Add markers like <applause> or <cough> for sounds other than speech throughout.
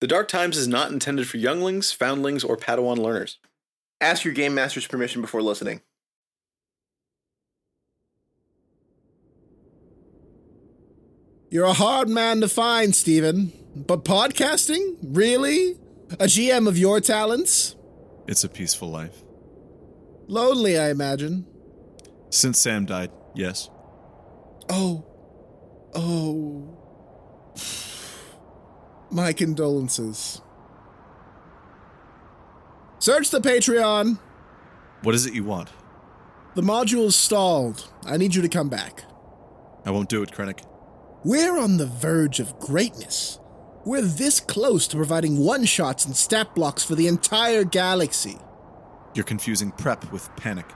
The Dark Times is not intended for younglings, foundlings, or Padawan learners. Ask your game master's permission before listening. You're a hard man to find, Steven. But podcasting? Really? A GM of your talents? It's a peaceful life. Lonely, I imagine. Since Sam died, yes. Oh. Oh. My condolences. Search the Patreon. What is it you want? The module's stalled. I need you to come back. I won't do it, Krennic. We're on the verge of greatness. We're this close to providing one shots and stat blocks for the entire galaxy. You're confusing prep with panic.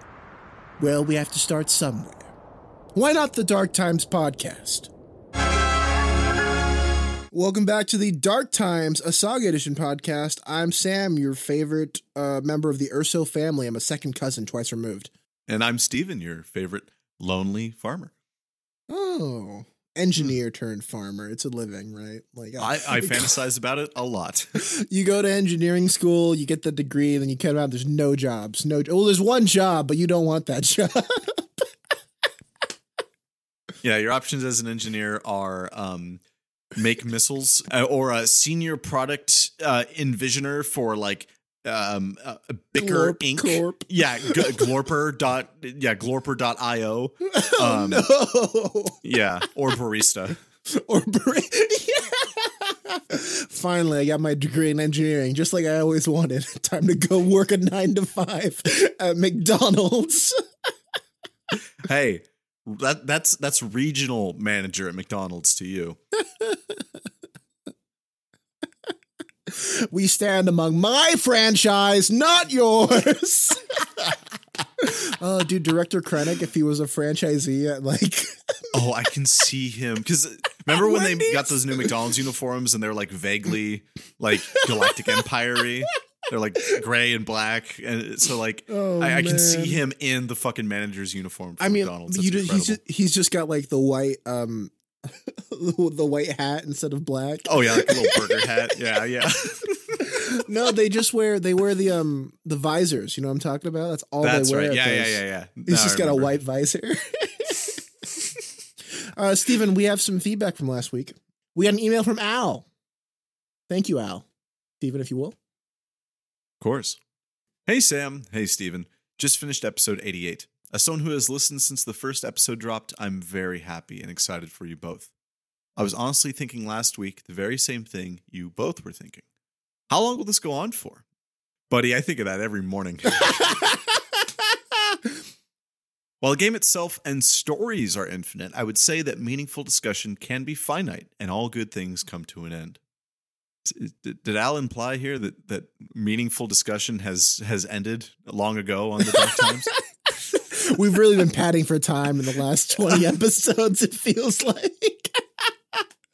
Well, we have to start somewhere. Why not the Dark Times podcast? Welcome back to the Dark Times, a Saga Edition podcast. I'm Sam, your favorite uh, member of the Erso family. I'm a second cousin, twice removed. And I'm Steven, your favorite lonely farmer. Oh, engineer turned farmer. It's a living, right? Like I, I <laughs> fantasize about it a lot. <laughs> you go to engineering school, you get the degree, then you come out. There's no jobs. No. Well, there's one job, but you don't want that <laughs> job. yeah, your options as an engineer are um, make missiles uh, or a senior product uh, envisioner for like um uh, bicker Glorp inc yeah g- <laughs> glorper dot yeah glorper.io oh um, no. yeah or barista <laughs> or bre- <laughs> yeah. Finally, I got my degree in engineering, just like I always wanted. Time to go work a nine to five at McDonald's. hey that that's that's regional manager at mcdonald's to you. <laughs> We stand among my franchise, not yours. <laughs> oh, dude, director Krennic, if he was a franchisee at like <laughs> oh i can see him. Because remember when they got those new mcdonald's uniforms and they're like vaguely like galactic empire they're like gray and black and so like Oh, I, I can see him in the fucking manager's uniform for I mean, mcdonald's you he's just he's just got like the white um <laughs> the white hat instead of black. oh yeah like a little burger <laughs> hat yeah yeah no, they just wear they wear the um the visors. You know what I'm talking about? That's all that's they wear. right at yeah yeah yeah yeah He's just got a white visor. <laughs> uh, Stephen, we have some feedback from last week. We got an email from Al. Thank you, Al. Stephen, if you will. Of course. Hey, Sam. Hey, Steven. Just finished episode 88. As someone who has listened since the first episode dropped, I'm very happy and excited for you both. I was honestly thinking last week the very same thing you both were thinking. How long will this go on for? Buddy, I think of that every morning. <laughs> While the game itself and stories are infinite, I would say that meaningful discussion can be finite and all good things come to an end. Did did Al imply here that, that meaningful discussion has has ended long ago on the Dark Times? <laughs> We've really been padding for time in the last 20 <laughs> episodes, it feels like.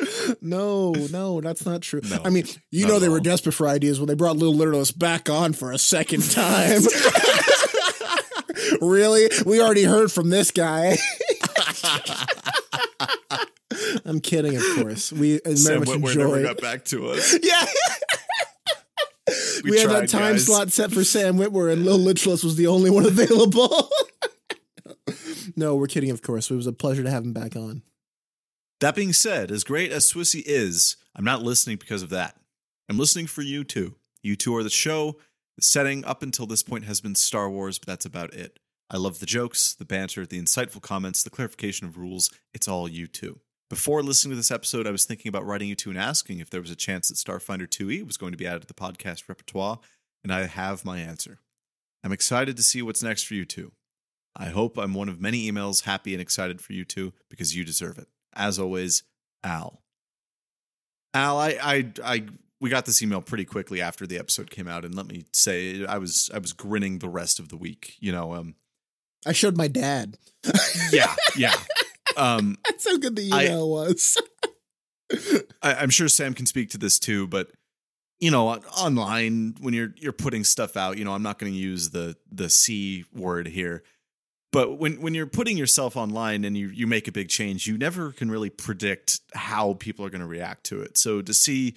<laughs> no, no, that's not true. No, I mean, you know they were desperate for ideas when they brought Little Literalist back on for a second time. really? We already heard from this guy. I'm kidding, of course. We uh, very Sam much never enjoy. got back to us. <laughs> Yeah. We, We, had tried, that time guys. slot set for Sam Witwer, and Lil Literalist was the only one <laughs> available. <laughs> no, we're kidding, of course. It was a pleasure to have him back on. That being said, as great as Swissy is, I'm not listening because of that. I'm listening for you two. You two are the show. The setting up until this point has been Star Wars, but that's about it. I love the jokes, the banter, the insightful comments, the clarification of rules. It's all you two. Before listening to this episode, I was thinking about writing you two and asking if there was a chance that Starfinder 2E was going to be added to the podcast repertoire, and I have my answer. I'm excited to see what's next for you two. I hope I'm one of many emails happy and excited for you two because you deserve it. As always, Al. Al, I, I, I, we got this email pretty quickly after the episode came out, and let me say, I was, I was grinning the rest of the week. You know, um, I showed my dad. yeah, yeah. <laughs> Um, <laughs> That's how good the I- email was. <laughs> I, I'm sure Sam can speak to this too, but you know, on- online when you're you're putting stuff out, you know, I'm not going to use the the C word here, but when when you're putting yourself online and you you make a big change, you never can really predict how people are going to react to it. So to see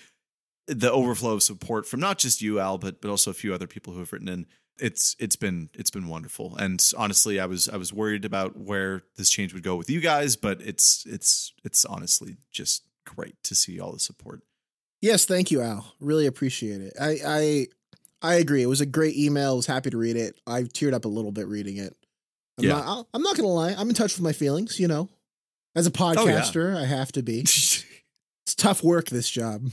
the overflow of support from not just you, Al, but but also a few other people who have written in. It's it's been it's been wonderful, and honestly, I was I was worried about where this change would go with you guys, but it's it's it's honestly just great to see all the support. Yes, thank you, Al. Really appreciate it. I I I agree. It was a great email. I was happy to read it. I teared up a little bit reading it. I'm Yeah. not I'll- I'm not gonna lie. I'm in touch with my feelings, you know. As a Oh, yeah. podcaster, I have to be. <laughs> It's tough work, this job.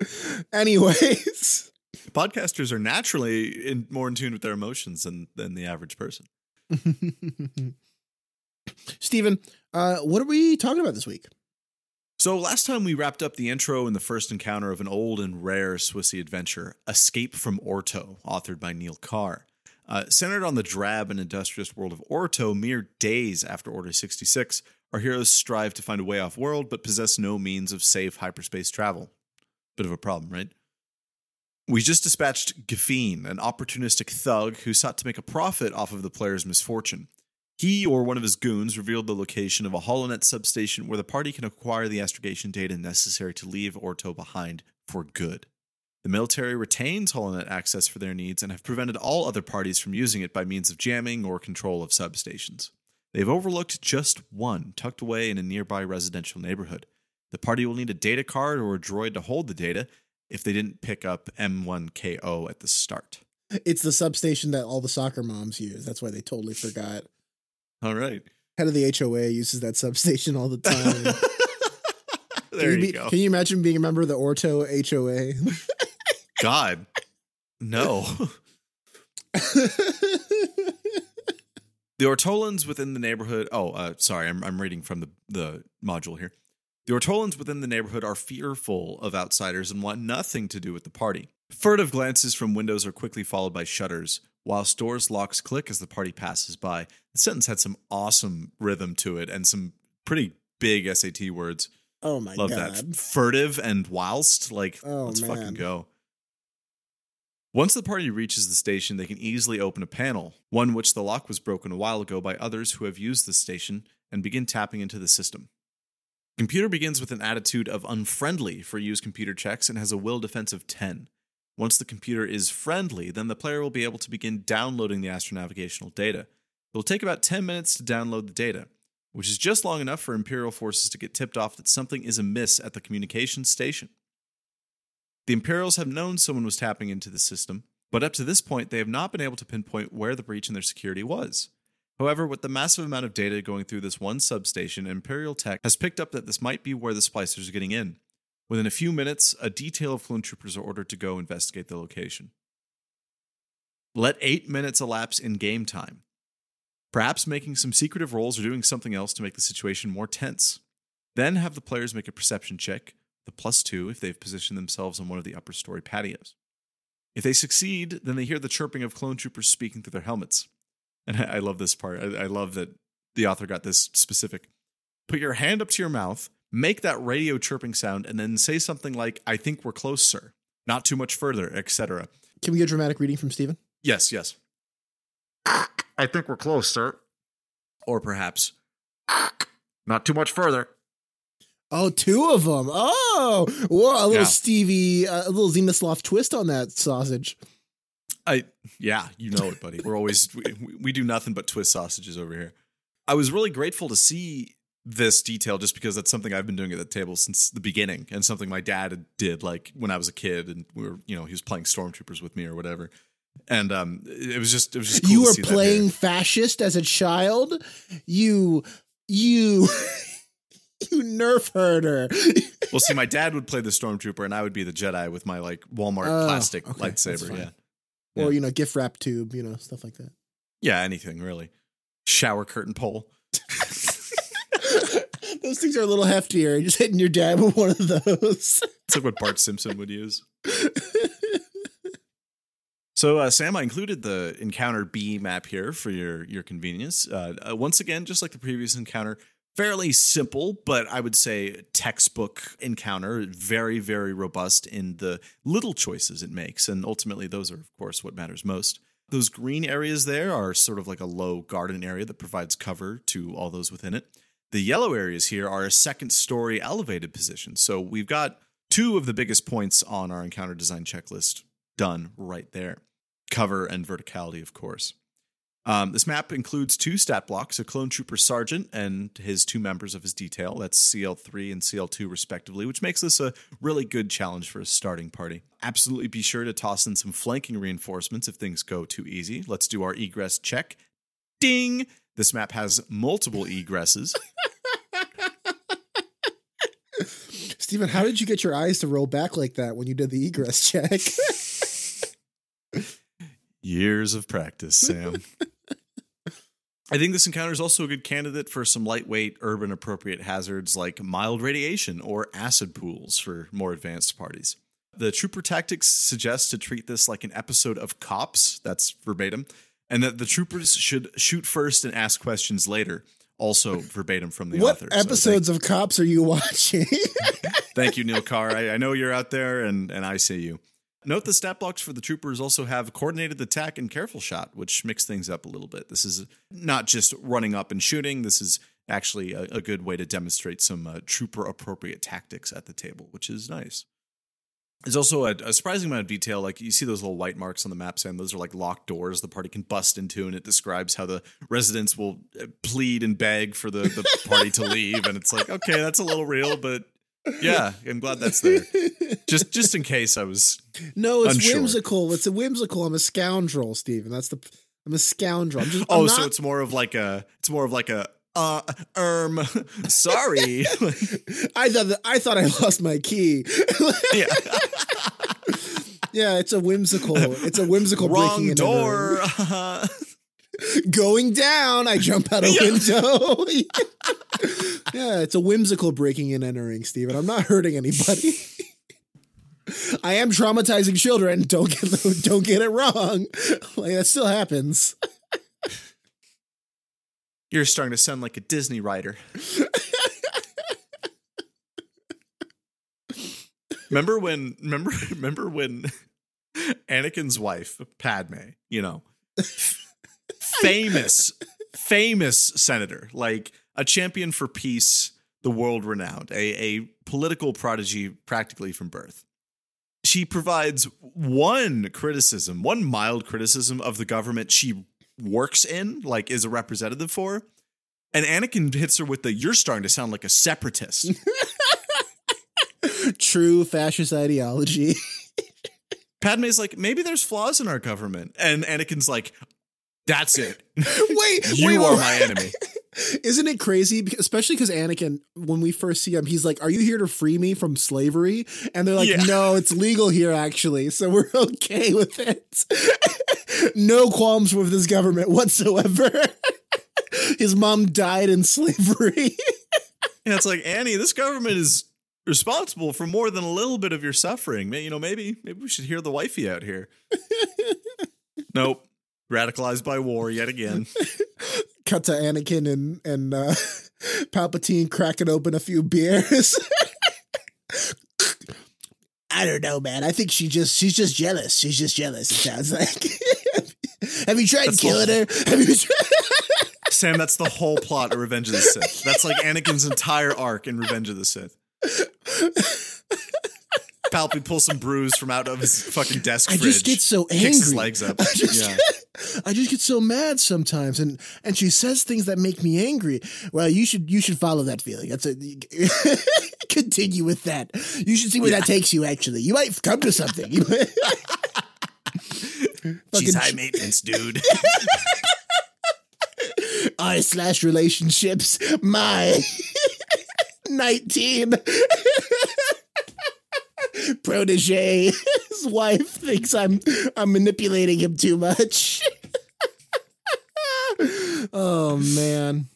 <laughs> Anyways. Podcasters are naturally in, more in tune with their emotions than than the average person. <laughs> Stephen, uh, what are we talking about this week? So last time we wrapped up the intro and the first encounter of an old and rare Swissy adventure, Escape from Orto, authored by Neil Carr. Uh, centered on the drab and industrious world of Orto, mere days after Order 66, our heroes strive to find a way off world but possess no means of safe hyperspace travel. Bit of a problem, right? We just dispatched Gaffine, an opportunistic thug who sought to make a profit off of the player's misfortune. He or one of his goons revealed the location of a HoloNet substation where the party can acquire the astrogation data necessary to leave Orto behind for good. The military retains HoloNet access for their needs and have prevented all other parties from using it by means of jamming or control of substations. They've overlooked just one tucked away in a nearby residential neighborhood. The party will need a data card or a droid to hold the data if they didn't pick up M1KO at the start. It's the substation that all the soccer moms use. That's why they totally forgot. All right. Head of the HOA uses that substation all the time. <laughs> there can you, be- go. Can you imagine being a member of the Orto HOA? <laughs> God. No. <laughs> The Ortolans within the neighborhood. Oh, uh, sorry, I'm, I'm reading from the, the module here. The Ortolans within the neighborhood are fearful of outsiders and want nothing to do with the party. Furtive glances from windows are quickly followed by shutters, while doors locks click as the party passes by. The sentence had some awesome rhythm to it and some pretty big SAT words. oh my Love god. that. Furtive and whilst. Like, Oh, let's man. fucking go. Once the party reaches the station, they can easily open a panel, one which the lock was broken a while ago by others who have used the station, and begin tapping into the system. Computer begins with an attitude of unfriendly for use computer checks and has a will defense of 10. Once the computer is friendly, then the player will be able to begin downloading the astronavigational data. It will take about 10 minutes to download the data, which is just long enough for Imperial forces to get tipped off that something is amiss at the communications station. The Imperials have known someone was tapping into the system, but up to this point, they have not been able to pinpoint where the breach in their security was. However, with the massive amount of data going through this one substation, Imperial Tech has picked up that this might be where the splicers are getting in. Within a few minutes, a detail of clone troopers are ordered to go investigate the location. Let eight minutes elapse in game time. Perhaps making some secretive rolls or doing something else to make the situation more tense. Then have the players make a perception check, the plus two if they've positioned themselves on one of the upper story patios. If they succeed, then they hear the chirping of clone troopers speaking through their helmets. And I, I love this part. I, I love that the author got this specific. Put your hand up to your mouth, make that radio chirping sound, and then say something like, I think we're close, sir. Not too much further, etc. Can we get a dramatic reading from Stephen? Yes, yes. I think we're close, sir. Or perhaps, not too much further. Oh, two of them. Oh, whoa, a little Yeah. Stevie, uh, a little Zemislov twist on that sausage. I yeah, you know it, buddy. We're always we, we do nothing but twist sausages over here. I was really grateful to see this detail just because that's something I've been doing at the table since the beginning and something my dad did like when I was a kid and we were, you know, he was playing stormtroopers with me or whatever. And um it was just it was just cool you were playing fascist as a child. You, you, <laughs> you nerf herder. Well, see my dad would play the stormtrooper and I would be the Jedi with my like Walmart Oh, plastic okay, lightsaber, yeah. Or Yeah. you know, gift wrap tube, you know, stuff like that. Yeah, anything really. Shower curtain pole. <laughs> Those things are a little heftier. Just hitting your dad with one of those. It's like what Bart Simpson would use. <laughs> So, uh, Sam, I included the encounter B map here for your your convenience. Uh, uh, once again, just like the previous encounter, fairly simple, but I would say textbook encounter. Very, very robust in the little choices it makes, and ultimately, those are, of course, what matters most. Those green areas there are sort of like a low garden area that provides cover to all those within it. The yellow areas here are a second story elevated position. So we've got two of the biggest points on our encounter design checklist done right there. Cover and verticality, of course. Um, this map includes two stat blocks a clone trooper sergeant and his two members of his detail. That's CL3 and CL2, respectively, which makes this a really good challenge for a starting party. Absolutely be sure to toss in some flanking reinforcements if things go too easy. Let's do our egress check. Ding! This map has multiple egresses. <laughs> <laughs> Steven, how did you get your eyes to roll back like that when you did the egress check? <laughs> Years of practice, Sam. <laughs> I think this encounter is also a good candidate for some lightweight, urban appropriate hazards like mild radiation or acid pools for more advanced parties. The trooper tactics suggest to treat this like an episode of Cops, that's verbatim, and that the troopers should shoot first and ask questions later, also verbatim from the what author. episodes of Cops are you <laughs> watching? <laughs> Thank you, Neil Carr. I, I know you're out there, and, and I see you. Note the stat blocks for the troopers also have coordinated attack and careful shot, which mix things up a little bit. This is not just running up and shooting. This is actually a, a good way to demonstrate some uh, trooper appropriate tactics at the table, which is nice. There's also a, a, surprising amount of detail. Like you see those little white marks on the map saying those are like locked doors the party can bust into, and it describes how the residents will uh, plead and beg for the, the party to <laughs> leave. And it's like, okay, that's a little real, but yeah, I'm glad that's there. just just in case I was No, it's Unsure. whimsical. It's a whimsical. I'm a scoundrel, Stephen. That's the I'm a scoundrel. I'm just Oh, I'm so it's more of like a it's more of like a uh um <laughs> sorry. I thought that, I thought I lost my key. yeah. <laughs> yeah, it's a whimsical. It's a whimsical breaking Wrong and door. <laughs> Going down, I jump out a window. <laughs> yeah, it's a whimsical breaking and entering, Steven. I'm not hurting anybody. <laughs> I am traumatizing children. Don't get <laughs> don't get it wrong. Like that still happens. You're starting to sound like a Disney writer. remember when remember remember when Anakin's wife, Padme, you know, famous famous senator, like a champion for peace, the world renowned, a, a political prodigy practically from birth. She provides one criticism, one mild criticism of the government she works in, like is a representative for. And Anakin hits her with the you're starting to sound like a separatist. <laughs> True fascist ideology. Padme's like, maybe there's flaws in our government. And Anakin's like, that's it. <laughs> wait, You wait, are wait. my enemy. <laughs> Isn't it crazy? Especially because Anakin, when we first see him, he's like, "Are you here to free me from slavery?" And they're like, Yeah. "No, it's legal here, actually, so we're <laughs> okay with it. no qualms with this government whatsoever." His mom died in slavery. Yeah, it's like, Annie, this government is responsible for more than a little bit of your suffering. You know, maybe maybe we should hear the wifey out here. nope. Radicalized by war yet again. <laughs> Cut to Anakin and and uh, <laughs> Palpatine cracking open a few beers. <laughs> I don't know, man. I think she just she's just jealous. She's just jealous. It sounds like. Have you tried That's killing her? Have you tried? Sam, that's the whole plot of Revenge of the Sith. That's like Anakin's entire arc in Revenge of the Sith. Palpy pulls some brews from out of his fucking desk I fridge. just get so angry. kicks his legs up. <laughs> I just, yeah. I just get so mad sometimes, and and she says things that make me angry. Well, you should you should follow that feeling. That's a <laughs> continue with that. You should see where that takes you. Actually, you might come to something. <laughs> She's high maintenance, dude. I slash relationships. My nineteen protege. <laughs> His wife thinks I'm I'm manipulating him too much. <laughs> oh man.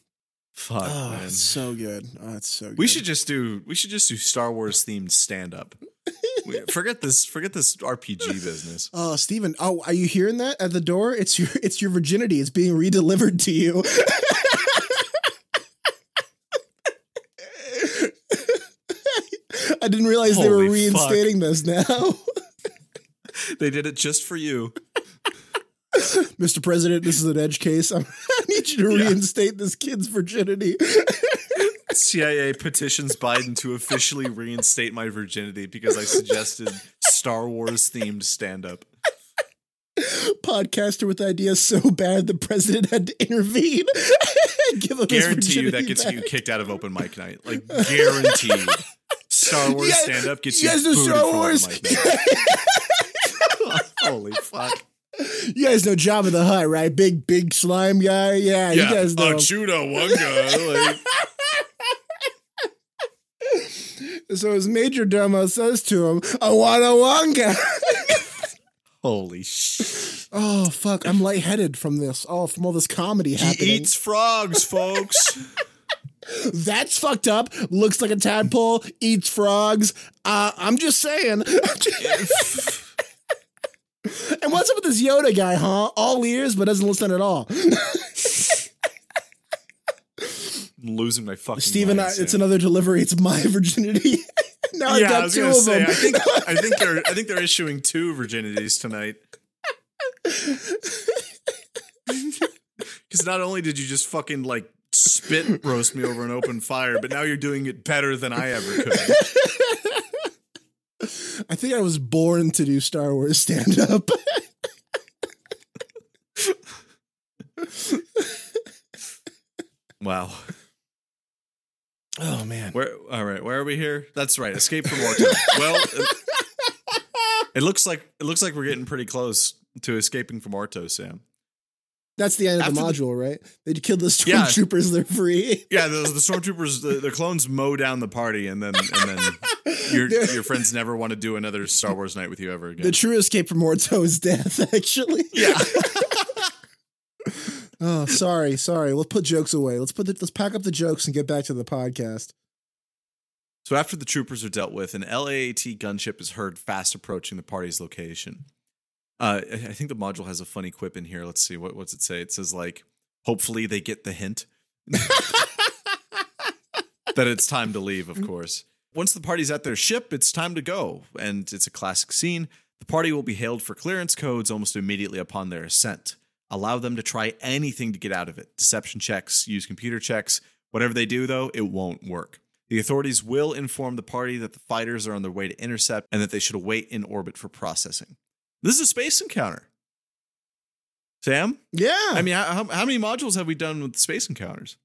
Fuck, Oh, man. it's so good. Oh, it's so good. We should just do we should just do Star Wars themed stand up. <laughs> forget this forget this RPG business. Oh, Steven. Oh, are you hearing that at the door? It's your it's your virginity. It's being redelivered to you. I didn't realize they were Holy fuck. reinstating this now. <laughs> They did it just for you. <laughs> Mr. President, this is an edge case. I'm, need you to Yeah. reinstate this kid's virginity. <laughs> CIA petitions Biden to officially reinstate my virginity because I suggested Star Wars themed stand up. Podcaster with ideas so bad the president had to intervene. Give him Guarantee you that gets back. you kicked out of open mic night. Like guaranteed. Star <laughs> Wars Yeah, stand up gets you, you guys know booted Star Wars? mic night. <laughs> Holy fuck. You guys know Jabba the Hutt, right? Big, big slime guy. Yeah, you guys know. one guy. Like, <laughs> So his major domo says to him, I want a wonga. holy shit. oh, fuck. I'm lightheaded from this. Oh, from all this comedy He happening. eats frogs, folks. That's fucked up. Looks like a tadpole, eats frogs. Uh, I'm just saying. <laughs> and what's up with this Yoda guy, huh? All ears, but doesn't listen at all. I'm losing my fucking Steven, mind, I, it's another delivery. It's my virginity. <laughs> now I've yeah, got was two of say. them. I think <laughs> I think they're I think they're issuing two virginities tonight. Because not only did you just fucking like spit roast me over an open fire, but now you're doing it better than I ever could. I think I was born to do Star Wars stand up. Wow. oh man. Where? All right. Where are we here? That's right. Escape from Orto. well, it, it looks like it looks like we're getting pretty close to escaping from Orto, Sam. That's the end of the After the- module, right? They killed the Yeah. stormtroopers, they're free. <laughs> Yeah, the, the stormtroopers, the, the clones mow down the party, and then and then <laughs> your your friends never want to do another Star Wars night with you ever again. The true escape from Orto is <laughs> death, actually. yeah. Oh, sorry, sorry. Let's put jokes away. Let's put the, let's pack up the jokes and get back to the podcast. So after the troopers are dealt with, an LAAT gunship is heard fast approaching the party's location. Uh, I think the module has a funny quip in here. Let's see what what's it say. It says like, "Hopefully they get the hint that it's time to leave." Of <laughs> course, once the party's at their ship, it's time to go, and it's a classic scene. The party will be hailed for clearance codes almost immediately upon their ascent. Allow them to try anything to get out of it. Deception checks, use computer checks. Whatever they do, though, it won't work. The authorities will inform the party that the fighters are on their way to intercept and that they should await in orbit for processing. This is a space encounter. Sam? Yeah. I mean, how, how many modules have we done with space encounters?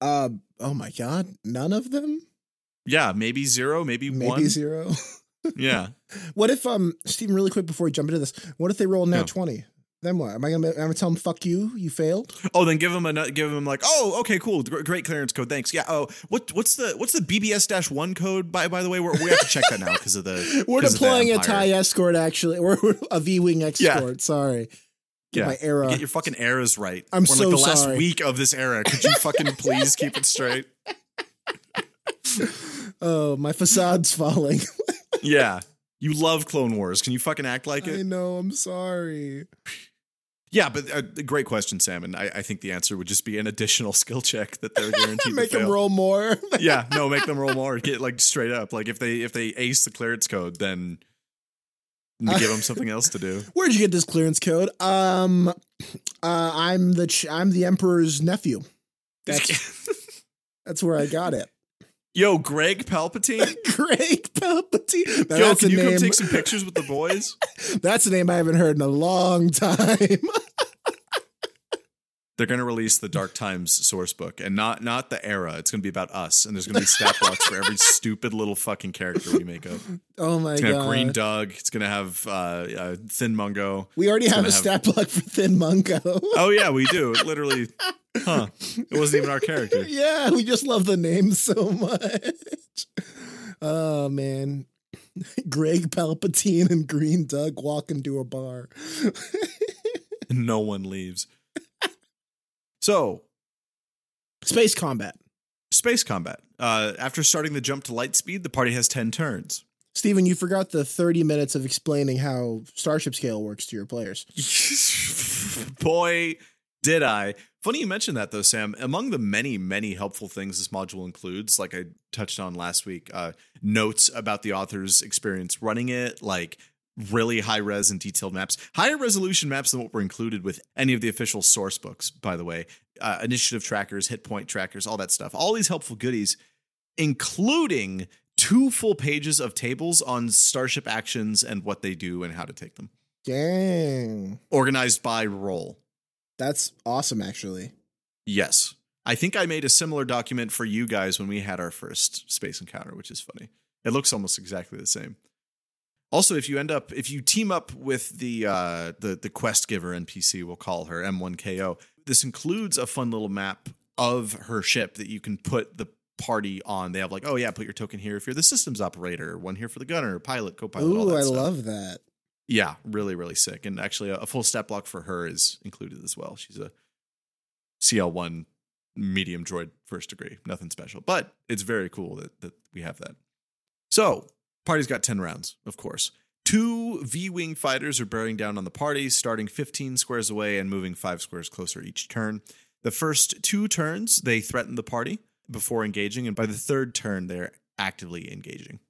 uh, oh my god, none of them. Yeah, maybe zero, maybe, Maybe one. zero. <laughs> Yeah. What if um, Stephen, really quick before we jump into this, what if they roll now Yeah. twenty? Then what? Am I gonna, am I gonna tell them fuck you? You failed. Oh, then give them a give them like, oh, okay, cool, Gr- great clearance code, thanks. Yeah. Oh, what what's the what's the BBS dash one code by by the way? We're, we have to check that now because of the <laughs> we're of the deploying a. TIE escort. Actually, we're a V wing escort. Yeah. Sorry. Get Yeah. my era. Get your fucking eras right. I'm We're so like the last sorry. week of this era. Could you fucking please keep it straight? <laughs> oh, my facade's falling. <laughs> Yeah. You love Clone Wars. Can you fucking act like it? I know. I'm sorry. Yeah, but uh, great question, Sam. And I, I think the answer would just be an additional <laughs> skill check that they're <laughs> guaranteed. Make them roll more. <laughs> yeah, no, make them roll more. Get like straight up. Like if they if they ace the clearance code, then give them something else to do. Where'd you get this clearance code? Um, uh, I'm the ch- I'm the emperor's nephew. That's that's where I got it. Yo, Greg Palpatine. <laughs> Greg Palpatine. Now, Yo, can you come take some pictures with the boys? <laughs> That's a name I haven't heard in a long time. <laughs> They're gonna release the Dark Times source book, and not not the era. It's gonna be about us, and there's gonna be stat blocks for every <laughs> stupid little fucking character we make up. oh my god. It's gonna god! have Green Doug. It's gonna have uh, uh, Thin Mungo. we already have a have- stat block for Thin Mungo. <laughs> Oh yeah, we do. It literally, huh? It wasn't even our character. <laughs> yeah, we just love the name so much. Oh man. Greg Palpatine and Green Doug walk into a bar. No one leaves. So Space combat. space combat. Uh, after starting the jump to light speed, the party has ten turns. Steven, you forgot the 30 minutes of explaining how Starship Scale works to your players. <laughs> Boy, did I. Funny you mentioned that though, Sam. Among the many, many helpful things this module includes, like I touched on last week, uh, notes about the author's experience running it, like really high res and detailed maps, higher resolution maps than what were included with any of the official source books, by the way. Uh, initiative trackers, hit point trackers, all that stuff. All these helpful goodies including two full pages of tables on starship actions and what they do and how to take them, Dang. organized by role. That's awesome, actually. Yes. I think I made a similar document for you guys when we had our first space encounter, which is funny. It looks almost exactly the same. Also, if you end up if you team up with the uh the the quest giver NPC, we'll call her M1KO, this includes a fun little map of her ship that you can put the party on. They have like, oh yeah, put your token here if you're the systems operator, one here for the gunner, pilot, co-pilot. all Ooh, I stuff. love that. Yeah, really, really sick. And actually, a, a full stat block for her is included as well. She's a CL1 medium droid first degree. Nothing special, but it's very cool that, that we have that. So, party's got 10 rounds, of course. Two V Wing fighters are bearing down on the party, starting 15 squares away and moving five squares closer each turn. The first two turns, they threaten the party before engaging, and by the third turn, they're actively engaging.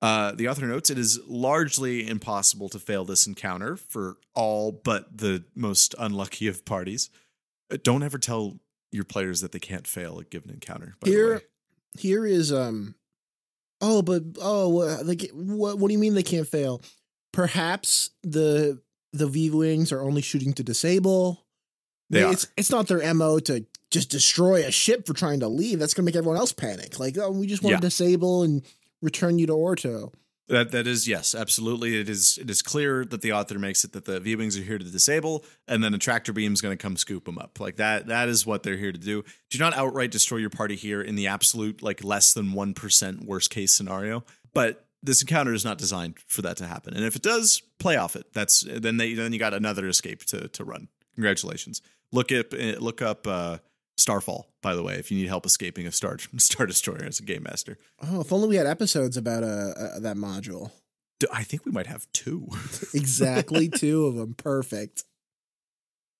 Uh, the author notes it is largely impossible to fail this encounter for all but the most unlucky of parties. Uh, Don't ever tell your players that they can't fail a given encounter. Here, here is um. Oh, but oh, like what? What do you mean they can't fail? Perhaps the the V wings are only shooting to disable. They it's it's not their mo to just destroy a ship for trying to leave. That's gonna make everyone else panic. Like, oh, we just want Yeah. to disable and return you to Orto. That that is yes, absolutely. It is it is clear that the author makes it that the V wings are here to disable, and then a tractor beam is going to come scoop them up. Like that. That is what they're here to do. Do not outright destroy your party here in the absolute like less than one percent worst case scenario. But this encounter is not designed for that to happen. And if it does, play off it. That's then they then you got another escape to to run. Congratulations. Look up look up uh, Starfall. By the way, if you need help escaping a star <laughs> star destroyer as a game master, Oh, if only we had episodes about uh, uh that module. I think we might have two. <laughs> Exactly, <laughs> two of them. Perfect.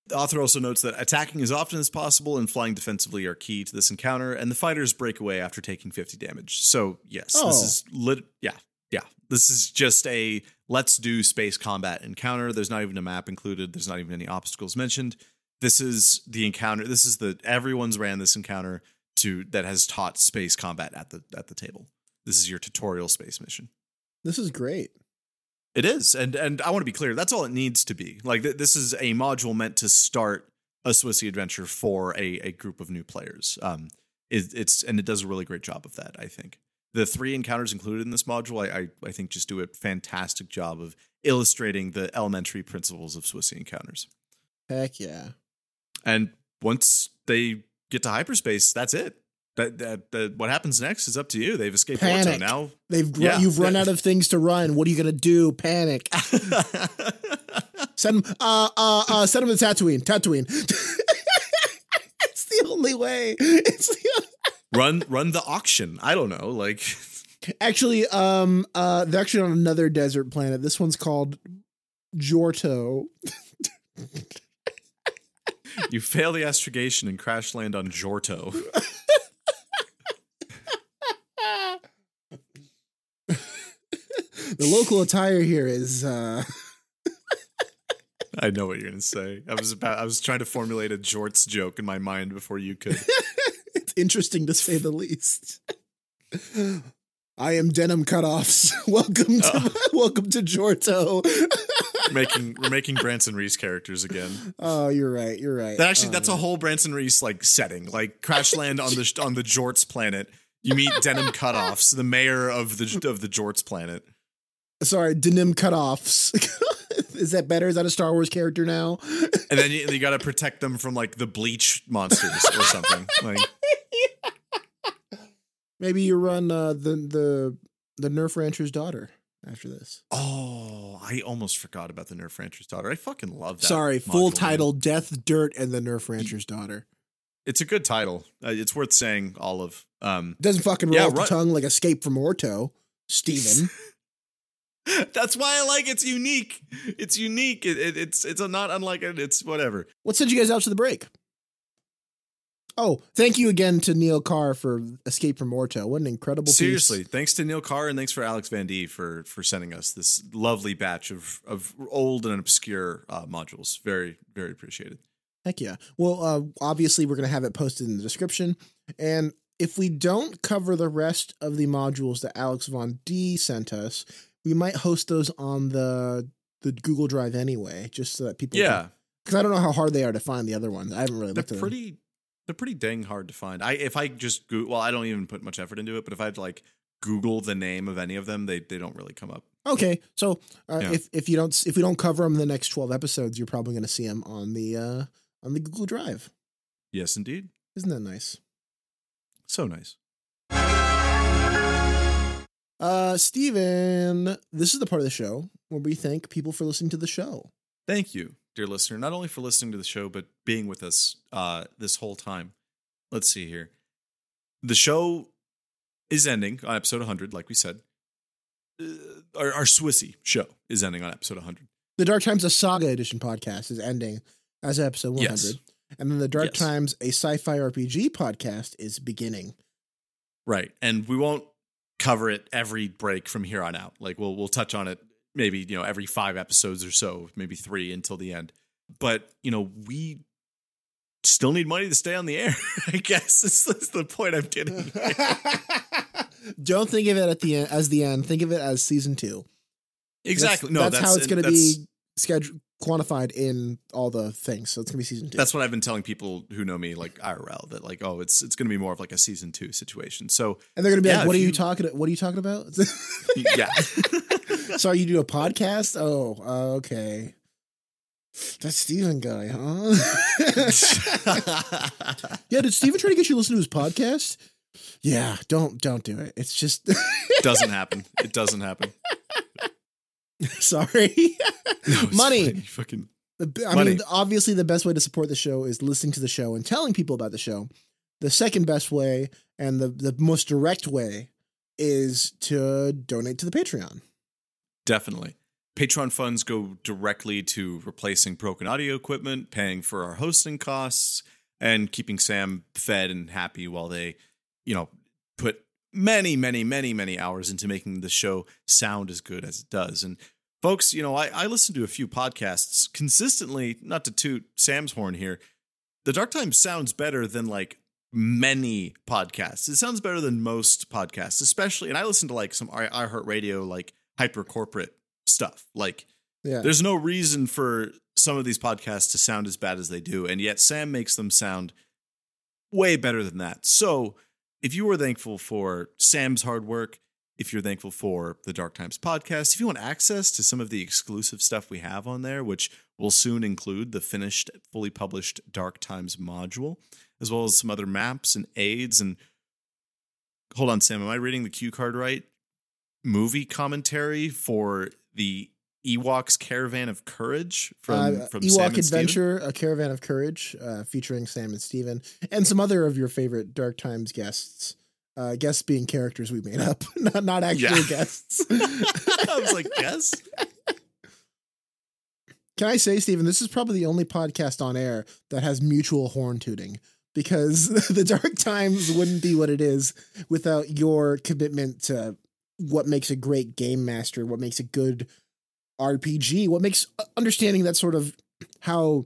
The author also notes that attacking as often as possible and flying defensively are key to this encounter, and the fighters break away after taking 50 damage. So, yes, Oh. this is lit. Yeah, yeah. This is just a let's do space combat encounter. There's not even a map included, there's not even any obstacles mentioned. This is the encounter. This is the everyone's ran this encounter to that has taught space combat at the at the table. This is your tutorial space mission. This is great. It is, and and I want to be clear. That's all it needs to be. Like th- this is a module meant to start a Swissy adventure for a a group of new players. Um, it, it's and it does a really great job of that. I think the three encounters included in this module, I I, I think just do a fantastic job of illustrating the elementary principles of Swissy encounters. Heck yeah. And once they get to hyperspace, that's it. That, that, that what happens next is up to you. They've escaped Orto Panic. now. They've Yeah. you've run out of things to run. What are you gonna do? Panic. <laughs> Send them. Uh, uh, uh, send them to Tatooine. Tatooine. <laughs> it's the only way. It's the <laughs> run run the auction. I don't know, like. actually. Um. Uh. They're actually on another desert planet. This one's called Jorto. You fail the astrogation and crash land on Jorto. The local attire here is. uh I know what you're gonna say. I was about I was trying to formulate a jorts joke in my mind before you could. <laughs> It's interesting to say the least. I am denim cutoffs. <laughs> welcome to Oh. <laughs> welcome to Jorto. Making we're making Branson Reese characters again. oh, you're right. You're right. That actually Oh, that's a whole Branson Reese like setting. Like crash land on the on the Jorts planet. You meet Denim Cutoffs, the mayor of the of the Jorts planet. sorry, denim cutoffs. <laughs> is that better? Is that a Star Wars character now? And then you, you got to protect them from like the bleach monsters or something. <laughs> Like Maybe you run uh, the the the Nerf Rancher's daughter after this. Oh, I almost forgot about the Nerf Rancher's daughter. I fucking love that. Sorry, full title: Death, Dirt, and the Nerf Rancher's daughter. It's a good title. Uh, it's worth saying all of. Um, Doesn't fucking roll Yeah, off run- the tongue like Escape from Orto, Steven. <laughs> that's why I like it's unique. It's unique. It, it, it's it's a not unlike it. It's whatever. what sent you guys out to the break? Oh, thank you again to Neil Carr for Escape from Orto. What an incredible piece. Seriously, thanks to Neil Carr and thanks for Alex Van D for for sending us this lovely batch of of old and obscure uh, modules. Very very appreciated. Heck yeah. Well, uh, obviously, we're going to have it posted in the description. And if we don't cover the rest of the modules that Alex Von D sent us, we might host those on the the Google Drive anyway, just so that people. Yeah, because I don't know how hard they are to find the other ones. I haven't really they're looked at them. They're pretty dang hard to find. I if I just go, well, I don't even put much effort into it, but if I'd like Google the name of any of them, they they don't really come up. Okay, so uh, Yeah. if if you don't if we don't cover them in the next twelve episodes, you're probably going to see them on the uh on the Google Drive. Yes, indeed. Isn't that nice? So nice. Uh, Steven, this is the part of the show where we thank people for listening to the show. Thank you, dear listener, not only for listening to the show, but being with us uh, this whole time. Let's see here. The show is ending on episode 100, like we said. Uh, our, our Swissy show is ending on episode 100. The Dark Times a Saga Edition podcast is ending as episode 100. Yes. And then the Dark Yes. Times a sci-fi RPG podcast is beginning. Right. And we won't cover it every break from here on out. Like we'll we'll touch on it maybe, you know, every 5 episodes or so, maybe 3 until the end. But, you know, we still need money to stay on the air. <laughs> I guess this is the point I'm getting. <laughs> Don't think of it at the end as the end. Think of it as season two. exactly. That's, no, that's, how it's going to be scheduled, quantified in all the things. So it's going to be season two. That's what I've been telling people who know me, like IRL, that like, oh, it's it's going to be more of like a season two situation. So and they're going to be Yeah, like, "What are you, you- talking? What are you talking about?" <laughs> yeah, <laughs> Sorry, you do a podcast? Oh, uh, okay. That Steven guy, huh? <laughs> yeah, did Steven try to get you to listen to his podcast? Yeah, don't don't do it. It's just <laughs> doesn't happen. It doesn't happen. sorry. No, Money. fucking I Money. mean, obviously, the best way to support the show is listening to the show and telling people about the show. The second best way and the, the most direct way is to donate to the Patreon. Definitely. Patreon funds go directly to replacing broken audio equipment, paying for our hosting costs, and keeping Sam fed and happy while they, you know, put many, many, many, many hours into making the show sound as good as it does. And folks, you know, I, I listen to a few podcasts consistently, not to toot Sam's horn here. The Dark Times sounds better than like many podcasts. It sounds better than most podcasts, especially, and I listen to like some iHeartRadio, like hyper corporate stuff. Like, Yeah. there's no reason for some of these podcasts to sound as bad as they do, and yet Sam makes them sound way better than that. So, if you are thankful for Sam's hard work, if you're thankful for the Dark Times podcast, if you want access to some of the exclusive stuff we have on there, which will soon include the finished, fully published Dark Times module, as well as some other maps and aids. And hold on, Sam, am I reading the cue card right? Movie commentary for the Ewoks Caravan of Courage from, Uh, from Ewok and Steven? Adventure, A Caravan of Courage, uh, featuring Sam and Steven, and some other of your favorite Dark Times guests. Uh, guests being characters we made up, <laughs> not not actual Yeah. guests. <laughs> I was like, yes. Can I say, Steven, this is probably the only podcast on air that has mutual horn tooting because <laughs> the Dark Times wouldn't be what it is without your commitment to what makes a great game master, what makes a good RPG, what makes uh, understanding that sort of how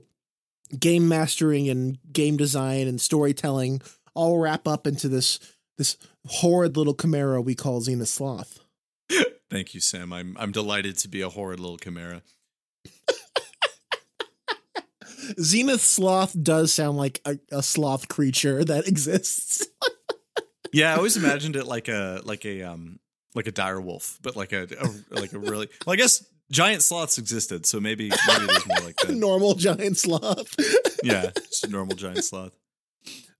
game mastering and game design and storytelling all wrap up into this this horrid little chimera we call Zenith Sloth. <laughs> Thank you, Sam. I'm I'm delighted to be a horrid little chimera. <laughs> Zenith Sloth does sound like a, a sloth creature that <laughs> exists. Yeah, I always imagined it like a like a um like a dire wolf, but like a, a like a really well, I guess giant sloths existed, so maybe maybe it is more like that. <laughs> Normal giant sloth. Yeah, just a normal giant sloth.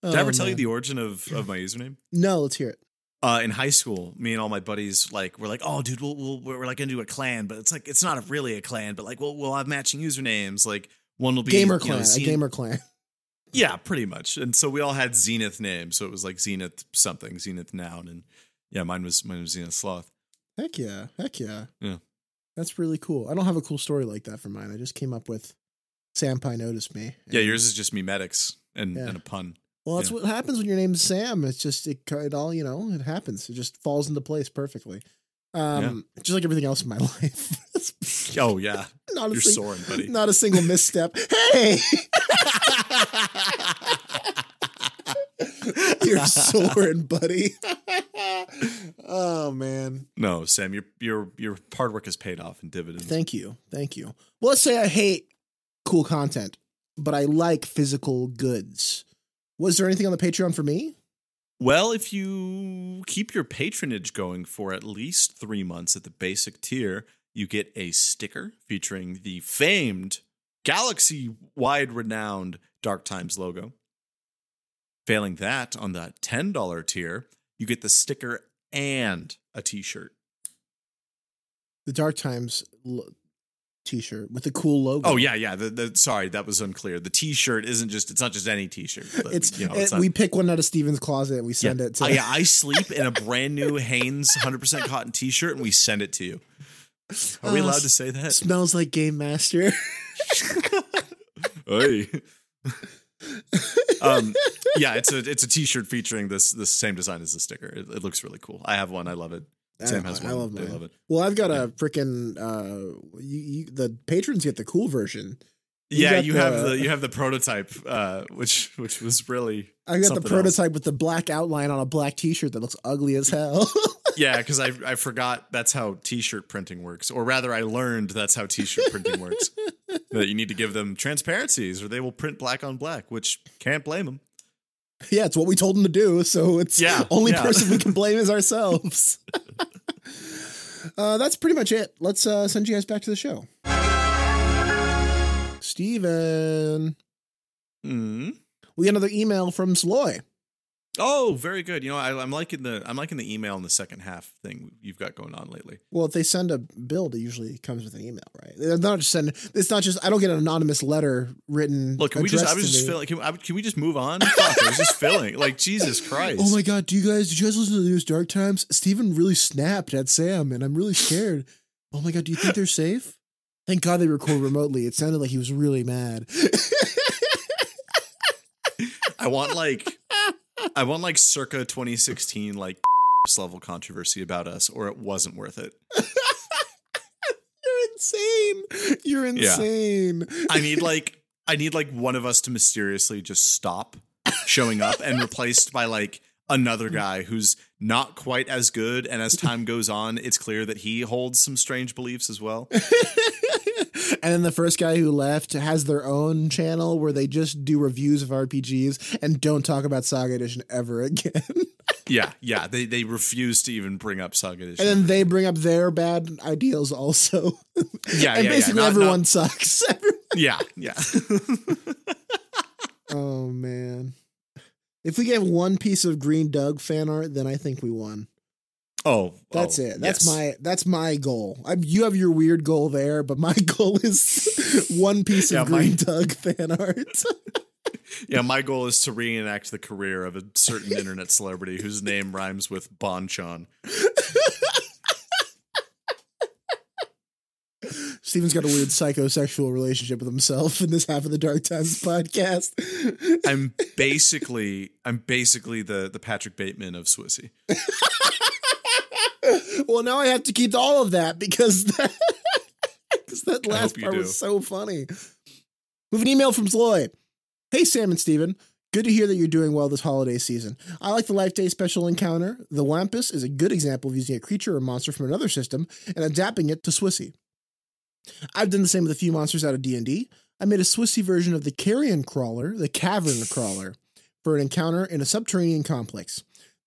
Did I ever tell you the origin of of my username? No, let's hear it. Uh, in high school, me and all my buddies like were like, "Oh, dude, we'll, we'll we're like do a clan, but it's like it's not a, really a clan, but like we'll we'll have matching usernames. Like one will be Gamer you know, clan, a gamer clan. Yeah, pretty much. And so we all had Zenith names, so it was like Zenith something, Zenith noun, and yeah, mine was mine was Zenith sloth. Heck yeah, heck yeah. Yeah. That's really cool. I don't have a cool story like that for mine. I just came up with Sam Pie noticed me. Yeah, yours is just me medics and, Yeah. and a pun. Well, that's yeah. what happens when your name's Sam. It's just it, it all you know. It happens. It just falls into place perfectly. Um, just like everything else in my <laughs> life. Oh yeah, not a you're sing- soaring, buddy. Not a single misstep. Hey, <laughs> You're <laughs> soaring, buddy. <laughs> oh man. No, Sam, your your your hard work has paid off in dividends. Thank you. Thank you. Well, let's say I hate cool content, but I like physical goods. Was there anything on the Patreon for me? Well, if you keep your patronage going for at least three months at the basic tier, you get a sticker featuring the famed galaxy wide renowned Dark Times logo. Failing that, on the $10 tier, you get the sticker and a t shirt. The Dark Times lo- t-shirt with the cool logo. Oh yeah, yeah. The, the sorry, that was unclear. The T-shirt isn't just. It's not just any T-shirt. but, It's, you know, it- it's not- we pick one out of Steven's closet and we send yeah. it to Uh, yeah, I sleep in a brand new Hanes 100% cotton T-shirt, and we send it to you. Are we Uh, allowed to say that? smells like Game Master. <laughs> Hey. <laughs> um, yeah, it's a it's a T-shirt featuring this this same design as the sticker. It, it looks really cool. I have one. I love it. Sam has one. I love They mine. love it. Well, I've got a freaking uh you, you, the patrons get the cool version. You yeah, you the- have the you have the prototype, uh, which which was really I got the something else. prototype with the black outline on a black t-shirt that looks ugly as hell. <laughs> Yeah, because I I forgot that's how T-shirt printing works, or rather, I learned that's how T-shirt printing works. <laughs> that you need to give them transparencies, or they will print black on black, which can't blame them. <laughs> yeah, it's what we told them to do, so it's Yeah, <laughs> only yeah. person we can <laughs> blame is ourselves. uh, that's pretty much it. Let's uh, send you guys back to the show. Steven. Hmm. We got another email from Zloy. Oh, very good. You know, I, I'm liking the I'm liking the email in the second half thing you've got going on lately. Well, if they send a bill, it usually comes with an email, right? They're not just sending. It's not just. I don't get an anonymous letter written. Look, can we just? I was just me. feeling. Can, I, can we just move on? Fuck, I was just feeling like Jesus Christ. Oh my god, do you guys did you guys listen to the news Dark Times? Steven really snapped at Sam and I'm really scared. Oh my god, do you think they're safe? Thank God they record remotely. It sounded like he was really mad. <laughs> I want like I want like circa 2016 like <laughs> level controversy about us, or it wasn't worth it. <laughs> You're insane. You're Yeah. insane. I need like I need like one of us to mysteriously just stop showing up and replaced by like another guy who's not quite as good and as time goes on it's clear that he holds some strange beliefs as well. <laughs> and then the first guy who left has their own channel where they just do reviews of RPGs and don't talk about Saga Edition ever again. <laughs> Yeah, yeah, they they refuse to even bring up Saga Edition. and then they bring up their bad ideals also. yeah, <laughs> yeah. and yeah, basically yeah. Not- everyone not- sucks. <laughs> yeah, yeah. oh man. If we get one piece of Green Doug fan art, then I think we won. Oh, That's oh, it. That's yes. my that's my goal. I, you have your weird goal there, but my <laughs> goal is <laughs> one piece Yeah, of my- Green Doug fan art. <laughs> Yeah, my goal is to reenact the career of a certain internet celebrity whose name rhymes with Bonchon. Steven's got a weird psychosexual relationship with himself in this half of the Dark Times podcast. I'm basically I'm basically the the Patrick Bateman of Swissy. Well, now I have to keep all of that because <laughs> that, because that last part do. was so funny. We have an email from Zloy. Hey, Sam and Steven. Good to hear that you're doing well this holiday season. I like the Life Day special encounter. The Wampus is a good example of using a creature or monster from another system and adapting it to Swissy. I've done the same with a few monsters out of D&D. I made a Swissy version of the Carrion Crawler, the Cavern Crawler, for an encounter in a subterranean complex.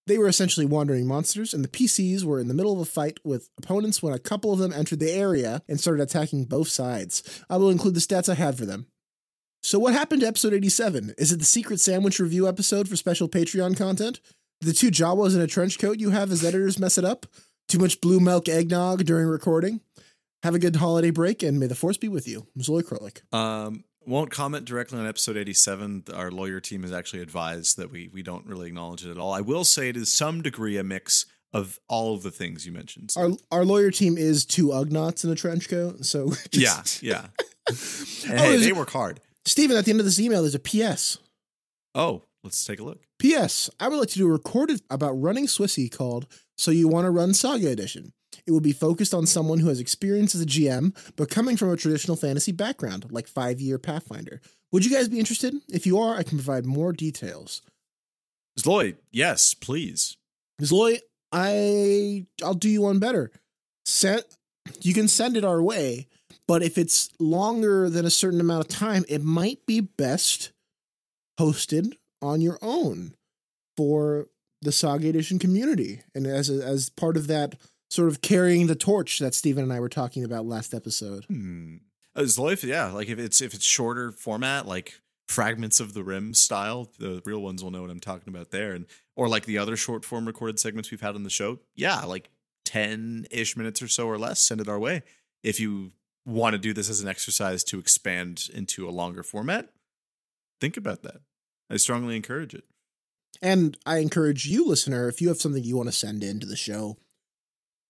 They were essentially wandering monsters, and the PCs were in the middle of a fight with opponents when a couple of them entered the area and started attacking both sides. I will include the stats I had for them. So, what happened to episode 87? Is it the secret sandwich review episode for special Patreon content? The two Jawas in a trench coat you have as editors mess it up? Too much blue milk eggnog during recording? Have a good holiday break, and may the force be with you. Zloy Krolik. Um, won't comment directly on episode 87. Our lawyer team has actually advised that we we don't really acknowledge it at all. I will say it is some degree a mix of all of the things you mentioned. Our, our lawyer team is two Ugnaughts in a trench coat, so yeah, <laughs> just- yeah. <laughs> Oh, hey, they work hard. Steven, at the end of this email, there's a PS. Oh, let's take a look. P.S. I would like to do a recorded about running Swissy called So You Want to Run Saga Edition. It will be focused on someone who has experience as a GM, but coming from a traditional fantasy background, like five year Pathfinder. Would you guys be interested? If you are, I can provide more details. Zloy, yes, please. Zloy, I I'll do you one better. Send you can send it our way, but if it's longer than a certain amount of time, it might be best hosted on your own for the Saga Edition community and as a, as part of that sort of carrying the torch that Stephen and I were talking about last episode. Hmm. Uh, Zloy, yeah, like if it's if it's shorter format, like fragments of the rim style, the real ones will know what I'm talking about there, and or like the other short form recorded segments we've had on the show. Yeah, like ten ish minutes or so or less. Send it our way if you want to do this as an exercise to expand into a longer format. Think about that. I strongly encourage it. And I encourage you, listener, if you have something you want to send in to the show,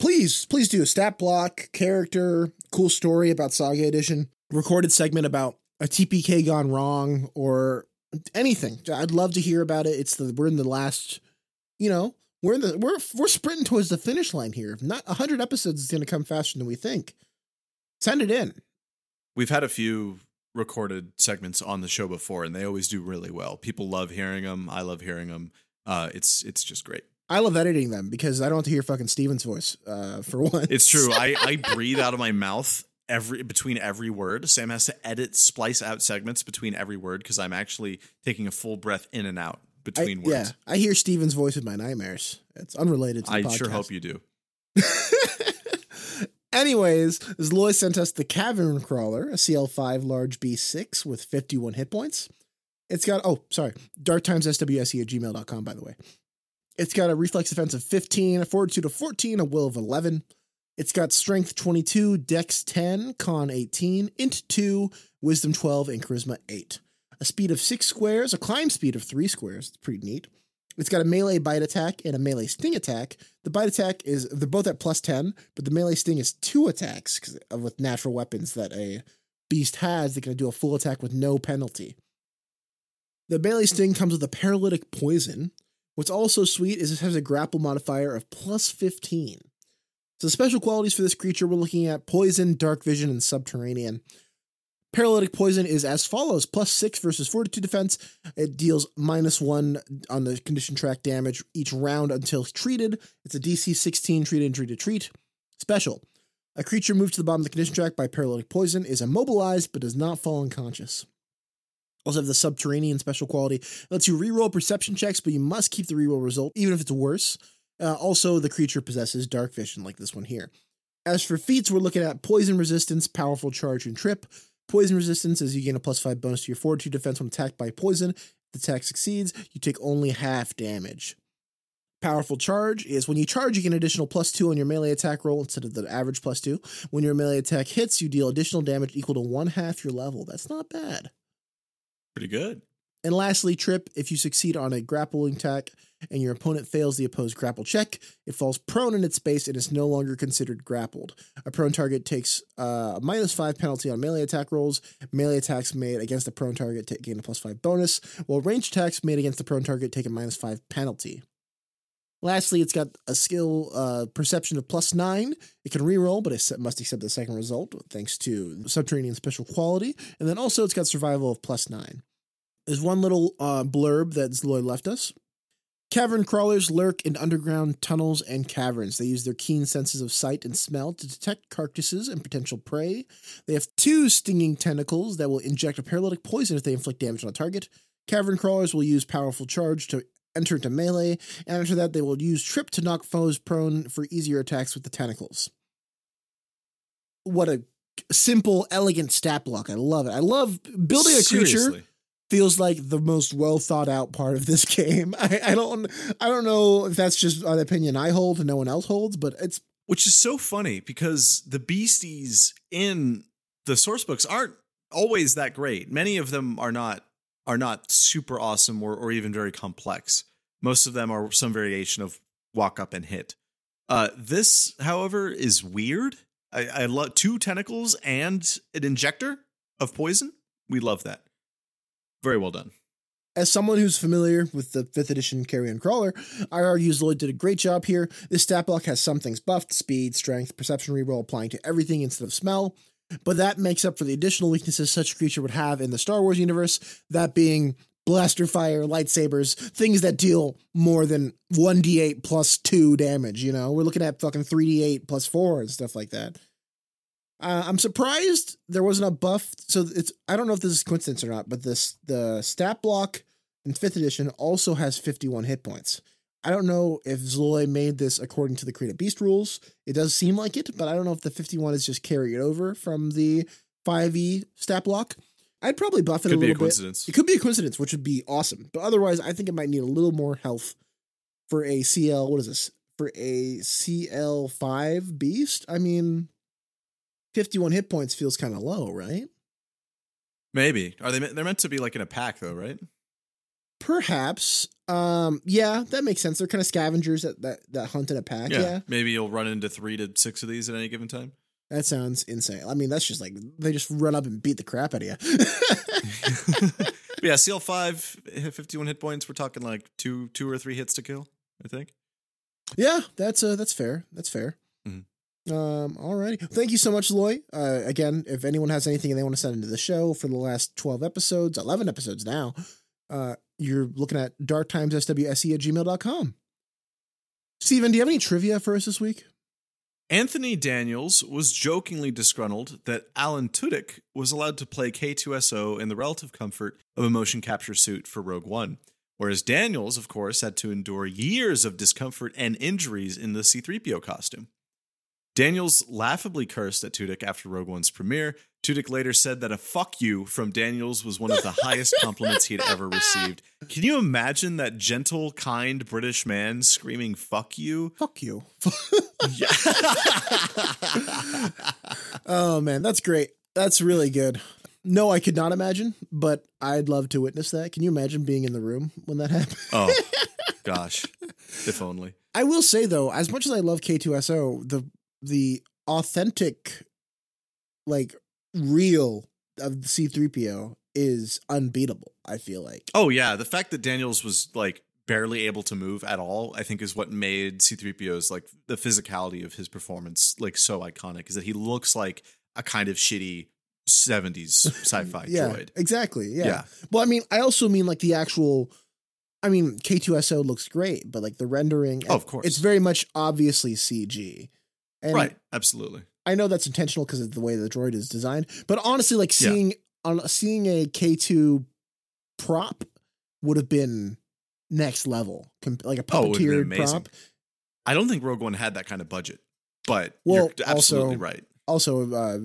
please, please do a stat block, character, cool story about Saga Edition, recorded segment about a TPK gone wrong, or anything. I'd love to hear about it. It's the we're in the last, you know, we're in the we're we're sprinting towards the finish line here. Not hundred episodes is going to come faster than we think. Send it in. We've had a few recorded segments on the show before, and they always do really well. People love hearing them. I love hearing them. Uh, it's it's just great. I love editing them because I don't have to hear fucking Steven's voice uh, for <laughs> one. It's true. I, <laughs> I breathe out of my mouth every between every word. Sam has to edit, splice out segments between every word because I'm actually taking a full breath in and out between I, words. Yeah, I hear Steven's voice in my nightmares. It's unrelated to the I podcast. sure hope you do. <laughs> Anyways, Zloy sent us the Cavern Crawler, a CL5 large B6 with 51 hit points. It's got, oh, sorry, dark times SWSE at gmail.com, by the way. It's got a reflex defense of 15, a fortitude of 14, a will of 11. It's got strength 22, dex 10, con 18, int 2, wisdom 12, and charisma 8. A speed of 6 squares, a climb speed of 3 squares. It's pretty neat. It's got a melee bite attack and a melee sting attack. The bite attack is they're both at plus 10, but the melee sting is two attacks with natural weapons that a beast has. They can do a full attack with no penalty. The melee sting comes with a paralytic poison. What's also sweet is it has a grapple modifier of plus 15. So the special qualities for this creature we're looking at poison, dark vision, and subterranean. Paralytic poison is as follows plus six versus fortitude defense. It deals minus one on the condition track damage each round until treated. It's a DC 16 treat injury to treat. Special. A creature moved to the bottom of the condition track by paralytic poison is immobilized but does not fall unconscious. Also have the subterranean special quality. It lets you reroll perception checks, but you must keep the reroll result, even if it's worse. Uh, also, the creature possesses dark vision, like this one here. As for feats, we're looking at poison resistance, powerful charge, and trip. Poison resistance is you gain a plus five bonus to your fortitude defense when attacked by poison. If the attack succeeds, you take only half damage. Powerful charge is when you charge, you get an additional plus two on your melee attack roll instead of the average plus two. When your melee attack hits, you deal additional damage equal to one half your level. That's not bad. Pretty good. And lastly, trip, if you succeed on a grappling attack and your opponent fails the opposed grapple check, it falls prone in its space and is no longer considered grappled. A prone target takes uh, a minus five penalty on melee attack rolls. Melee attacks made against the prone target take, gain a plus five bonus, while range attacks made against the prone target take a minus five penalty. Lastly, it's got a skill uh, perception of plus nine. It can reroll, but it must accept the second result thanks to subterranean special quality. And then also, it's got survival of plus nine. There's one little uh, blurb that Zloy left us. Cavern crawlers lurk in underground tunnels and caverns. They use their keen senses of sight and smell to detect carcasses and potential prey. They have two stinging tentacles that will inject a paralytic poison if they inflict damage on a target. Cavern crawlers will use powerful charge to enter into melee, and after that, they will use trip to knock foes prone for easier attacks with the tentacles. What a simple, elegant stat block. I love it. I love building a creature Seriously. feels like the most well thought out part of this <laughs> game. I, I don't I don't know if that's just an opinion I hold and no one else holds, but it's Which is so funny because the beasties in the source books aren't always that great. Many of them are not are not super awesome or, or even very complex. Most of them are some variation of walk up and hit. Uh, this, however, is weird. I, I love two tentacles and an injector of poison. We love that. Very well done. as someone who's familiar with the 5th edition Carrion Crawler, I argue Zloy did a great job here. This stat block has some things buffed speed, strength, perception reroll applying to everything instead of smell. But that makes up for the additional weaknesses such a creature would have in the Star Wars universe, that being blaster fire, lightsabers, things that deal more than 1d8 plus 2 damage, you know? We're looking at fucking 3d8 plus 4 and stuff like that. Uh, I'm surprised there wasn't a buff. So it's I don't know if this is coincidence or not, but this the stat block in 5th edition also has 51 hit points. I don't know if Zloy made this according to the Creative Beast rules. It does seem like it, but I don't know if the 51 is just carried over from the 5e stat block. I'd probably buff it Could a be a little bit. It could be a coincidence, which would be awesome. But otherwise, I think it might need a little more health for a CL. What is this? For a CL5 beast? I mean, 51 hit points feels kind of low, right? Maybe. Are they? They're meant to be like in a pack, though, right? Perhaps. Um, yeah, that makes sense. They're kind of scavengers that, that, that hunt in a pack. Yeah. Maybe you'll run into three to six of these at any given time. That sounds insane. I mean, that's just like they just run up and beat the crap out of you. Yeah, CL five, fifty one hit points. We're talking like two, two or three hits to kill. I think. Yeah, that's uh that's fair. That's fair. Mhm. Um, all righty. Thank you so much, Zloy. Uh, again, if anyone has anything they want to send into the show for the last 12 episodes, 11 episodes now, uh, you're looking at darktimesswse at gmail.com. Steven, do you have any trivia for us this week? Anthony Daniels was jokingly disgruntled that Alan Tudyk was allowed to play K2SO in the relative comfort of a motion capture suit for Rogue One, whereas Daniels, of course, had to endure years of discomfort and injuries in the C3PO costume. Daniels laughably cursed at Tudyk after Rogue One's premiere. Tudyk later said that a fuck you from Daniels was one of the highest compliments he'd ever received. Can you imagine that gentle, kind British man screaming fuck you? Fuck you. Yeah. <laughs> oh, man, that's great. That's really good. No, I could not imagine, but I'd love to witness that. Can you imagine being in the room when that happened? Oh, <laughs> gosh. If only. I will say though, as much as I love K2SO, the the authentic, like real of C3PO is unbeatable. I feel like. Oh, yeah. The fact that Daniels was like barely able to move at all, I think is what made C3PO's like the physicality of his performance like so iconic is that he looks like a kind of shitty 70s <laughs> sci-fi yeah, droid. exactly. Yeah. Yeah. Well, I mean, I also mean like the actual. I mean, K2SO looks great, but like the rendering, Oh, of course. it's very much obviously CG. And right. Absolutely. I know that's intentional because of the way the droid is designed, but honestly, like Yeah. seeing on seeing a K two prop would have been next level, like a Oh, it would've been puppeteered amazing. prop. I don't think Rogue One had that kind of budget, but Well, you're absolutely also- right. Also, uh,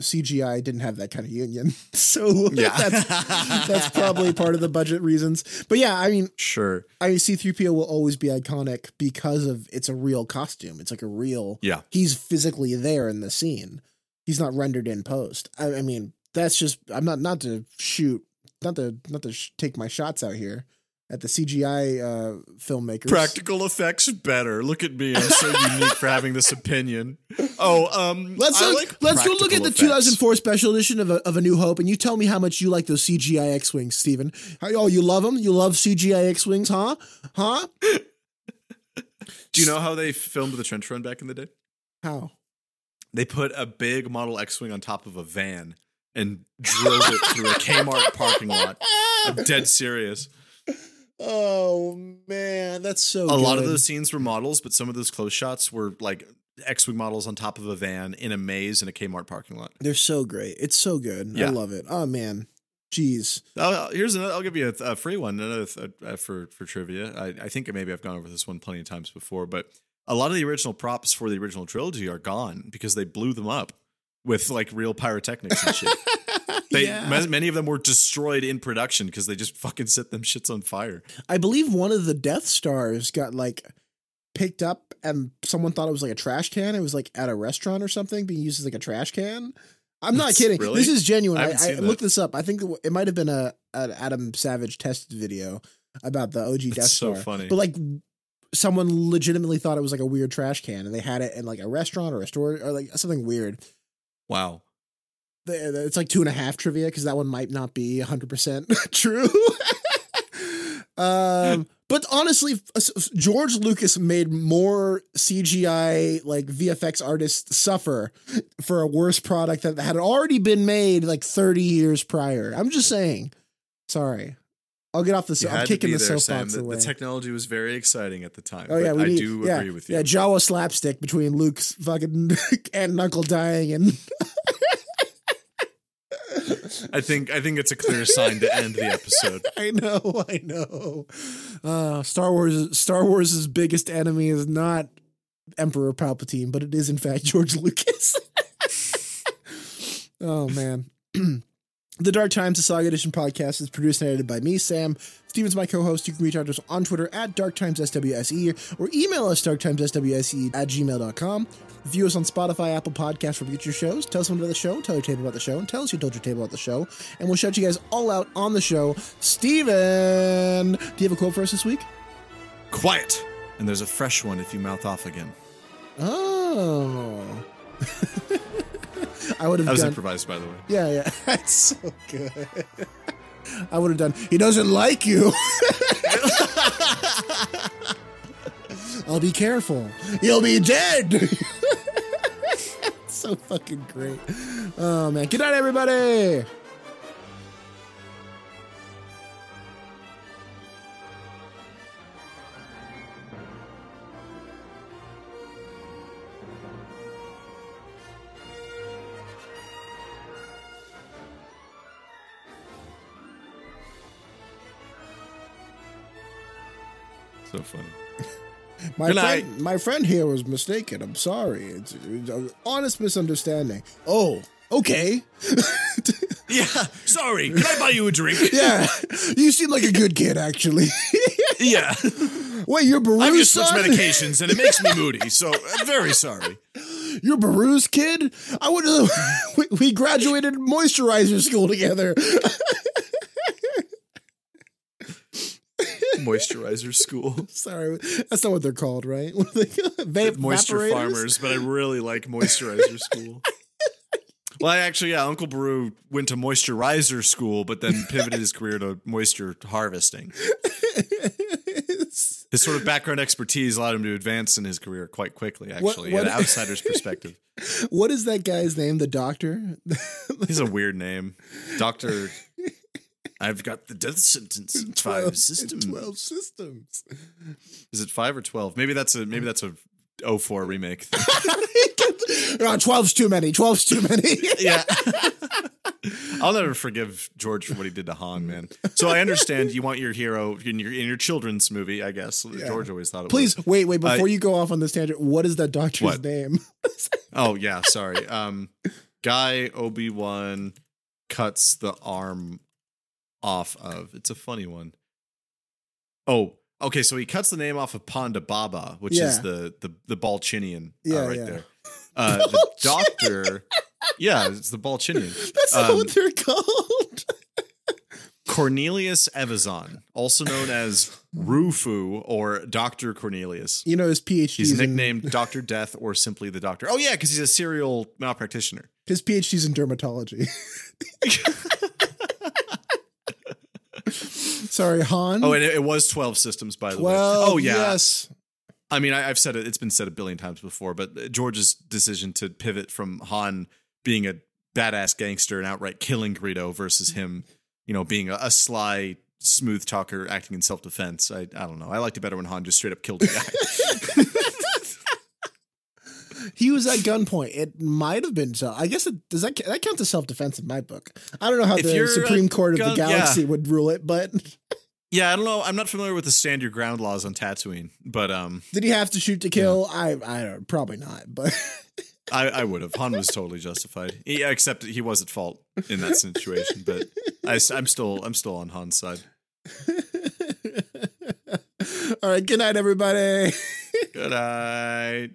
CGI didn't have that kind of union, <laughs> so Yeah. <laughs> that's that's probably part of the budget reasons. But yeah, I mean, Sure. I C three PO will always be iconic because of it's a real costume. It's like a real. Yeah. he's physically there in the scene. He's not rendered in post. I, I mean, that's just. I'm not not to shoot, not to not to sh- take my shots out here at the CGI uh, filmmakers. Practical effects better. Look at me. I'm so unique for having this opinion. Oh, um Let's look, like let's go look at the effects. 2004 special edition of a, of a New Hope, and you tell me how much you like those CGI X wings, Stephen. How- Oh, you love them? You love CGI X wings, huh? Huh? Do you know how they filmed the trench run back in the day? How? They put a big Model X-wing on top of a van and drove it through a Kmart parking lot. I'm dead serious. Oh man, that's so. a lot of those scenes were models, but some of those close shots were like X-wing models on top of a van in a maze in a Kmart parking lot. They're so great. It's so good. I love it. Oh man, jeez. I'll, here's another. I'll give you a, a free one. Another th- uh, for for trivia. I, I think maybe I've gone over this one plenty of times before, but a lot of the original props for the original trilogy are gone because they blew them up with like real pyrotechnics and shit. <laughs> They Yeah. many of them were destroyed in production because they just fucking set them shits on fire. I believe one of the Death Stars got like picked up, and someone thought it was like a trash can. It was like at a restaurant or something, being used as like a trash can. I'm not That's- kidding. really? This is genuine. I I, I, looked this up. I think it might have been a an Adam Savage tested video about the OG Death That's so Star. funny. But like someone legitimately thought it was like a weird trash can, and they had it in like a restaurant or a store or like something weird. Wow. It's like two and a half trivia because that one might not be 100% <laughs> true. um, but honestly, George Lucas made more CGI like VFX artists suffer for a worse product that had already been made like 30 years prior. I'm just saying. Sorry. I'll get off the. So- I'm kicking the there, soapbox. The, away. the technology was very exciting at the time. Oh yeah, we I need, do yeah, agree with you. Yeah, Jawa slapstick between Luke's fucking aunt <laughs> and uncle dying and <laughs> I think I think it's a clear sign to end the episode. <laughs> I know, I know. Uh, Star Wars Star Wars' biggest enemy is not Emperor Palpatine, but it is in fact <laughs> George Lucas. <laughs> oh man. <clears throat> The Dark Times, the Saga Edition podcast, is produced and edited by me, Sam. Steven's my co-host. You can reach out to us on Twitter at DarkTimesSWSE or email us darktimesswse at gmail.com. View us on Spotify, Apple Podcasts for future shows. Tell someone about the show, tell your table about the show, and tell us you told your table about the show. And we'll shout you guys all out on the show. Steven, do you have a quote for us this week? Quiet. And there's a fresh one if you mouth off again. Oh. <laughs> I would have That was done. improvised, by the way. Yeah, yeah. <laughs> That's so good. I would have done. He doesn't like you. <laughs> I'll be careful. You'll be dead. <laughs> so fucking great. Oh man. Good night, everybody. So funny. <laughs> My Good friend, night. my friend here was mistaken. I'm sorry. It's, it's an honest misunderstanding. Oh, okay. <laughs> Yeah, sorry. Can I buy you a drink? <laughs> yeah, you seem like a good kid, actually. yeah. Wait, you're Beru's I've just switched medications and it makes me moody, so I'm very sorry. You're Beru's kid? I would have. we, we graduated moisturizer school together. Moisturizer school. <laughs> Sorry, that's not what they're called, right? <laughs> What they Moisture farmers, but I really like moisturizer school. <laughs> Well, I actually, yeah, Uncle Brew went to moisturizer school, but then pivoted his career to moisture harvesting. His sort of background expertise allowed him to advance in his career quite quickly, actually, what- an outsider's perspective. what is that guy's name? The doctor? He's a weird name. Doctor. I've got the death sentence in <laughs> five systems. Twelve systems. Is it five or twelve? Maybe that's a maybe that's a 04 remake. <laughs> <laughs> Oh, 12's too many. 12's too many. yeah. I'll never forgive George for what he did to Han, man. So I understand you want your hero in your in your children's movie, I guess. George always thought it Please was. wait, wait. Before Uh, you go off on this tangent, what is that doctor's What? name? Oh yeah, sorry. Um Guy Obi-Wan cuts the arm off of. It's a funny one. Oh, okay, so he cuts the name off of Ponda Baba, which Yeah. is the the the Balchinian uh, right yeah. there. <laughs> Uh, the doctor Yeah, it's the Balchinian. <laughs> That's not Um, what they're called. <laughs> Cornelius Evazan, also known as Roofoo or Dr. Cornelius. You know his PhD. He's nicknamed Dr. Death or simply the Doctor. Oh, yeah, because he's a serial malpractitioner. his PhD's in dermatology. Sorry, Han. Oh, and it, it was 12 systems, by the way. Oh, yeah. Yes. I mean, I, I've said it, it's been said a billion times before, but uh, George's decision to pivot from Han being a badass gangster and outright killing Greedo versus him, you know, being a, a sly, smooth talker acting in self defense. I, I don't know. I liked it better when Han just straight up killed the guy. <laughs> <laughs> He was at gunpoint. It might have been so. I guess it does that that counts as self defense in my book. I don't know how If the Supreme Court of the galaxy yeah. would rule it, but <laughs> yeah, I don't know. I'm not familiar with the stand your ground laws on Tatooine, but um, did he have to shoot to kill? I I don't probably not, but <laughs> I, I would have. Han was totally justified. Yeah, except he was at fault in that situation. But I, am still I'm still on Han's side. all right. Good night, everybody. Good night.